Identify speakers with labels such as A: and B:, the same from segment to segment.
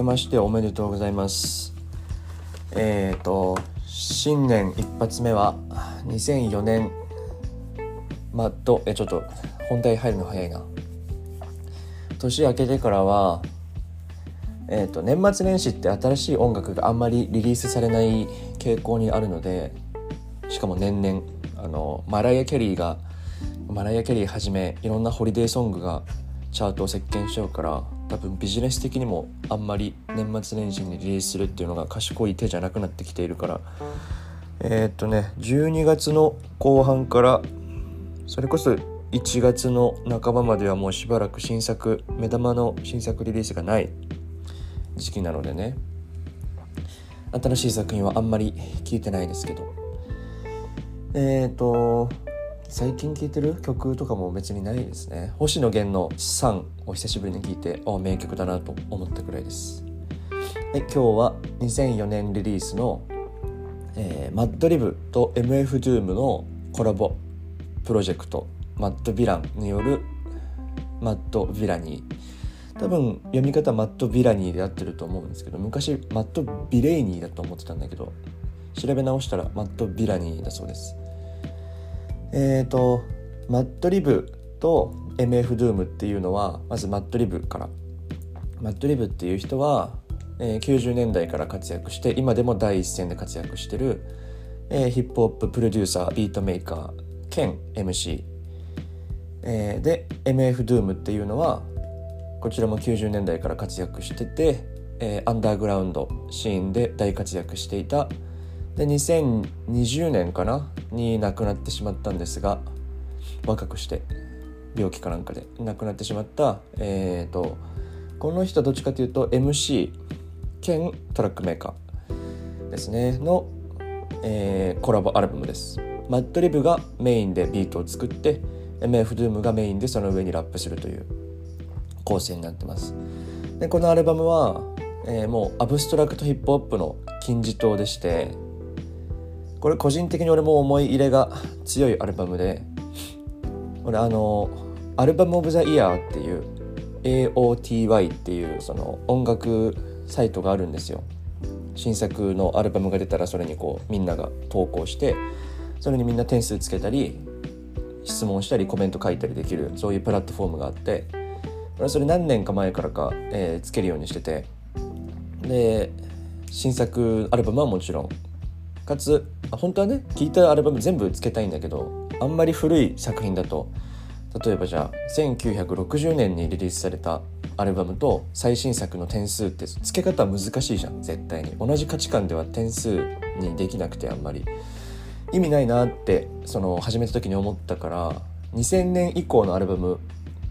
A: けましておめでとうございます。えっ、ー、と新年一発目は2004年。まっとえちょっと本題入るの早いな。年明けてからはえーと、年末年始って新しい音楽があんまりリリースされない傾向にあるのでしかも年々あのマライア・キャリーがマライア・キャリーはじめいろんなホリデーソングがチャートを席巻しちゃうから多分ビジネス的にもあんまり年末年始にリリースするっていうのが賢い手じゃなくなってきているから。えー、っとね12月の後半からそれこそ1月の半ばまではもうしばらく新作目玉の新作リリースがない。時期なのでね。新しい作品はあんまり聞いてないですけど。えっ、と最近聴いてる曲とかも別にないですね。星野源の「サン」を久しぶりに聴いてあ名曲だなと思ったくらいです。で今日は2004年リリースの、えー、マッドリブと MF ドゥームのコラボプロジェクトマッド・ヴィランによるマッド・ヴィラニー。多分読み方マット・ビラニーで合ってると思うんですけど昔マット・ビレイニーだと思ってたんだけど調べ直したらマット・ビラニーだそうです。えっ、ー、とマット・リブと MF ドゥームっていうのはまずマット・リブから。マット・リブっていう人は、えー、90年代から活躍して今でも第一線で活躍してる、えー、ヒップホッププロデューサービートメーカー兼 MC、えー、で MF ドゥームっていうのはこちらも90年代から活躍してて、えー、アンダーグラウンドシーンで大活躍していたで2020年かなに亡くなってしまったんですが若くして病気かなんかで亡くなってしまったえっ、ー、とこの人どっちかというと MC 兼トラックメーカーですねの、えー、コラボアルバムです。マッドリブがメインでビートを作って MF ドゥームがメインでその上にラップするという構成になってます。でこのアルバムは、えー、もうアブストラクトヒップホップの金字塔でしてこれ個人的に俺も思い入れが強いアルバムで俺あのアルバム・オブ・ザ・イヤーっていう AOTY っていうその音楽サイトがあるんですよ。新作のアルバムが出たらそれにこうみんなが投稿してそれにみんな点数つけたり質問したりコメント書いたりできるそういうプラットフォームがあって俺それ何年か前からか、えー、つけるようにしてて。で新作アルバムはもちろんかつ本当はね聴いたアルバム全部つけたいんだけどあんまり古い作品だと例えばじゃあ1960年にリリースされたアルバムと最新作の点数って付け方難しいじゃん絶対に。同じ価値観では点数にできなくてあんまり。意味ないなってその始めた時に思ったから2000年以降のアルバム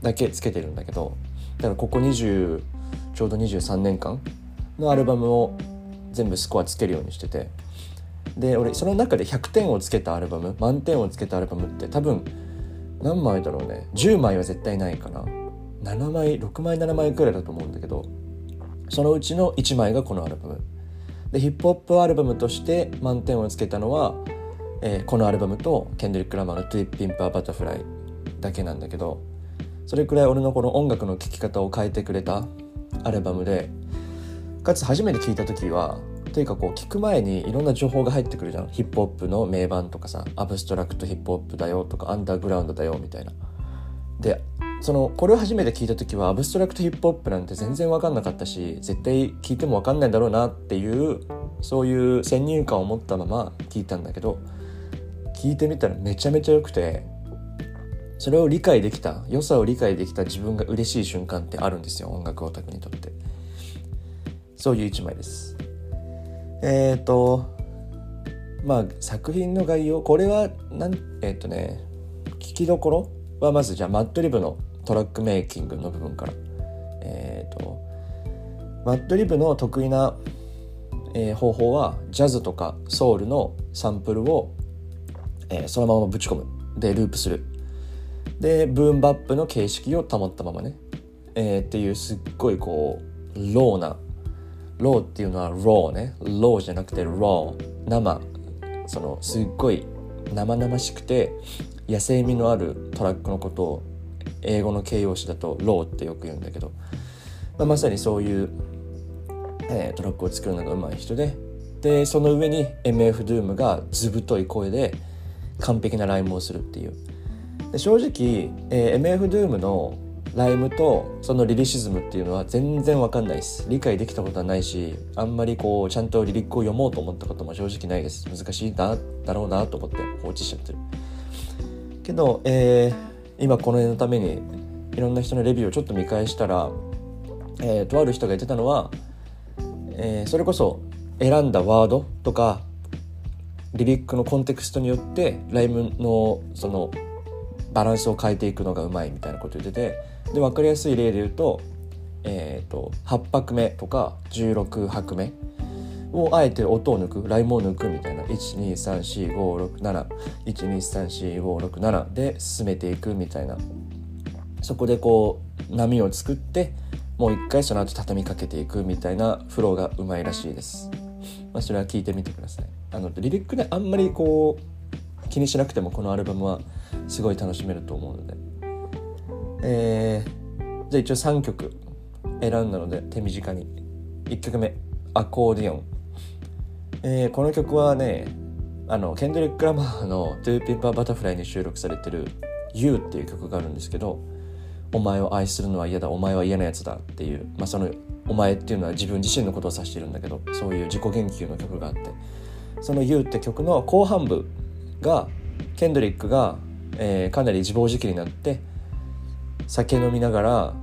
A: だけつけてるんだけどだからここ20ちょうど23年間のアルバムを全部スコアつけるようにしててで俺その中で100点をつけたアルバム満点をつけたアルバムって多分何枚だろうね。10枚は絶対ないかな。7枚6枚7枚くらいだと思うんだけどそのうちの1枚がこのアルバム。でヒップホップアルバムとして満点をつけたのは、えー、このアルバムとケンドリック・ラマーの「To Pimp a Butterfly」だけなんだけどそれくらい俺のこの音楽の聴き方を変えてくれたアルバムでかつ初めて聴いた時はというかこう聞く前にいろんな情報が入ってくるじゃん。ヒップホップの名盤とかさアブストラクトヒップホップだよとかアンダーグラウンドだよみたいな。でそのこれを初めて聞いた時はアブストラクトヒップホップなんて全然分かんなかったし絶対聞いても分かんないんだろうなっていうそういう先入観を持ったまま聞いたんだけど聞いてみたらめちゃめちゃ良くてそれを理解できた良さを理解できた自分が嬉しい瞬間ってあるんですよ音楽オタクにとって。そういう一枚です。えっ、ー、とまあ作品の概要これはなんえっ、ー、とね聞きどころ？はまずじゃあ Madlib のトラックメイキングの部分から。えっ、ー、と Madlib の得意な、えー、方法はジャズとかソウルのサンプルを、えー、そのままぶち込む。でループする。でブーンバップの形式を保ったままね、えー、っていうすっごいこう raw な raw っていうのは raw ね。 low じゃなくて raw 生。そのすっごい生々しくて野生味のあるトラックのことを英語の形容詞だとローってよく言うんだけど、まあ、まさにそういうえー、トラックを作るのが上手い人で。でその上に MF ドゥームが図太い声で完璧なライムをするっていう。で正直、えー、MF ドゥームのライムとそのリリシズムっていうのは全然わかんないです。理解できたことはないしあんまりこうちゃんとリリックを読もうと思ったことも正直ないです。難しいなだろうなと思って放置しちゃってる。けど、えー、今この絵のためにいろんな人のレビューをちょっと見返したら、えー、とある人が言ってたのは、えー、それこそ選んだワードとかリリックのコンテクストによってライムのそのバランスを変えていくのがうまいみたいなこと言っててで分かりやすい例で言うと,、えーと、8拍目とか16拍目をあえて音を抜くライムを抜くみたいな1234567123456で進めていくみたいなそこでこう波を作ってもう一回その後畳みかけていくみたいなフローがうまいらしいです。まあ、それは聞いてみてください。あのリリックであんまりこう気にしなくてもこのアルバムはすごい楽しめると思うので、えー、じゃあ一応3曲選んだので手短に。1曲目「Accordion」えー、この曲はねあのケンドリック・ラマーの「To Pimp a Butterfly」に収録されてる「You」っていう曲があるんですけど「お前を愛するのは嫌だお前は嫌なやつだ」っていう、まあ、その「お前」っていうのは自分自身のことを指しているんだけどそういう自己言及の曲があってその「You」って曲の後半部がケンドリックがえー、かなり自暴自棄になって酒飲みながら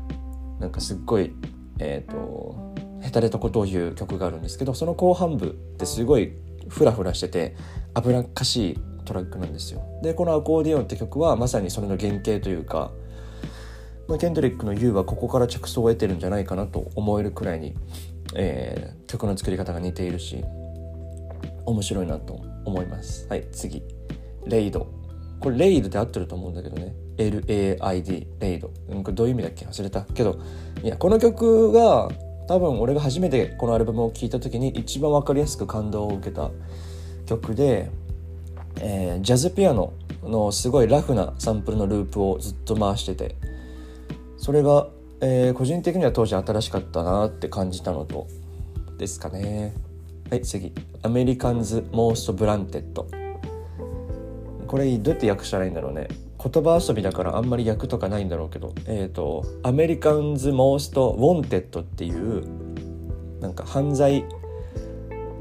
A: なんかすっごいえっ、ー、とへたれたことを言う曲があるんですけどその後半部ってすごいフラフラしてて脂っかしいトラックなんですよ。でこの「アコーディオン」って曲はまさにそれの原型というか、まあ、ケンドリックの「ユーはここから着想を得てるんじゃないかなと思えるくらいに、えー、曲の作り方が似ているし面白いなと思います。はい次レイドこれレイドで合ってると思うんだけどね LAID レイド、どういう意味だっけ忘れたけど。いやこの曲が多分俺が初めてこのアルバムを聴いた時に一番分かりやすく感動を受けた曲で、えー、ジャズピアノのすごいラフなサンプルのループをずっと回しててそれが、えー、個人的には当時新しかったなって感じたのとですかね。はい次「America's Most Blunted」これどうやって訳したらいいんだろうね。言葉遊びだからあんまり訳とかないんだろうけどえっ、ー、と「America's Most Wanted」っていうなんか犯罪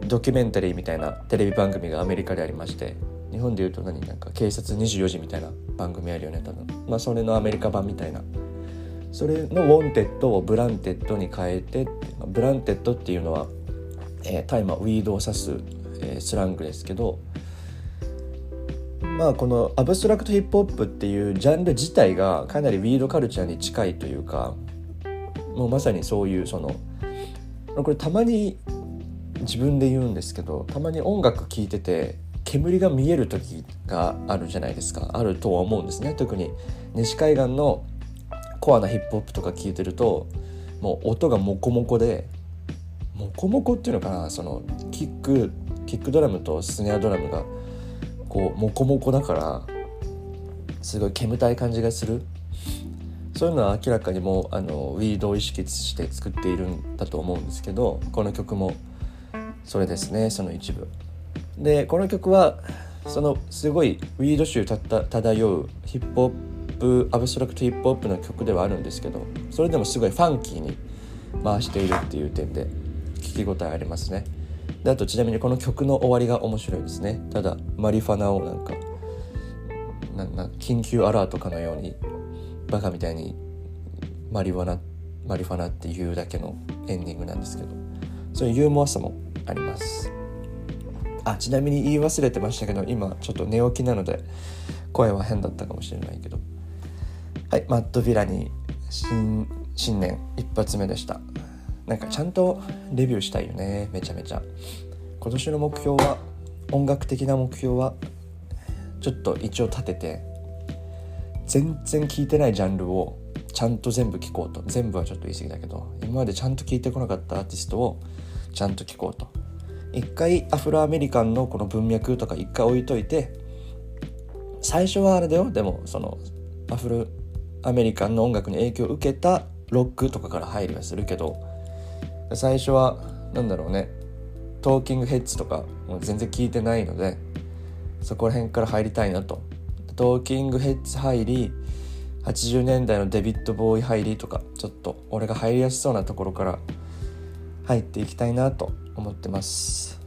A: ドキュメンタリーみたいなテレビ番組がアメリカでありまして日本でいうと何？なんか警察24時みたいな番組あるよね多分。まあそれのアメリカ版みたいな。それの「Wanted」を「Blunted」に変えてblunted っていうのは、えー、大麻 weed を指す、えー、スラングですけどまあこのアブストラクトヒップホップっていうジャンル自体がかなり weed culture に近いというかもうまさにそういうそのこれたまに自分で言うんですけどたまに音楽聴いてて煙が見える時があるじゃないですか。あるとは思うんですね。特に西海岸のコアなヒップホップとか聴いてるともう音がモコモコでモコモコっていうのかな？そのキックキックドラムとスネアドラムがこうモコモコだからすごい煙たい感じがする。そういうのは明らかにもうあのウィードを意識して作っているんだと思うんですけどこの曲もそれですねその一部。でこの曲はそのすごいウィード臭漂うヒップホップアブストラクトヒップホップの曲ではあるんですけどそれでもすごいファンキーに回しているっていう点で聞き応えありますね。であとちなみにこの曲の終わりが面白いですね。ただマリファナをなんか緊急アラートかのようにバカみたいにマリファナマリファナっていうだけのエンディングなんですけどそういうユーモアさもあります。あちなみに言い忘れてましたけど今ちょっと寝起きなので声は変だったかもしれないけど。はいマッド・ヴィラニー新新年一発目でした。なんかちゃんとレビューしたいよね。めちゃめちゃ。今年の目標は音楽的な目標はちょっと一応立てて全然聴いてないジャンルをちゃんと全部聴こうと。全部はちょっと言い過ぎだけど今までちゃんと聴いてこなかったアーティストをちゃんと聴こうと。一回アフロアメリカンのこの文脈とか一回置いといて最初はあれだよ。でもそのアフロアメリカンの音楽に影響を受けたロックとかから入りはするけど最初は何だろうねトーキングヘッズとかもう全然聞いてないのでそこら辺から入りたいなと。トーキングヘッズ入り80年代のデビッド・ボーイ入りとかちょっと俺が入りやすそうなところから入っていきたいなと思ってます。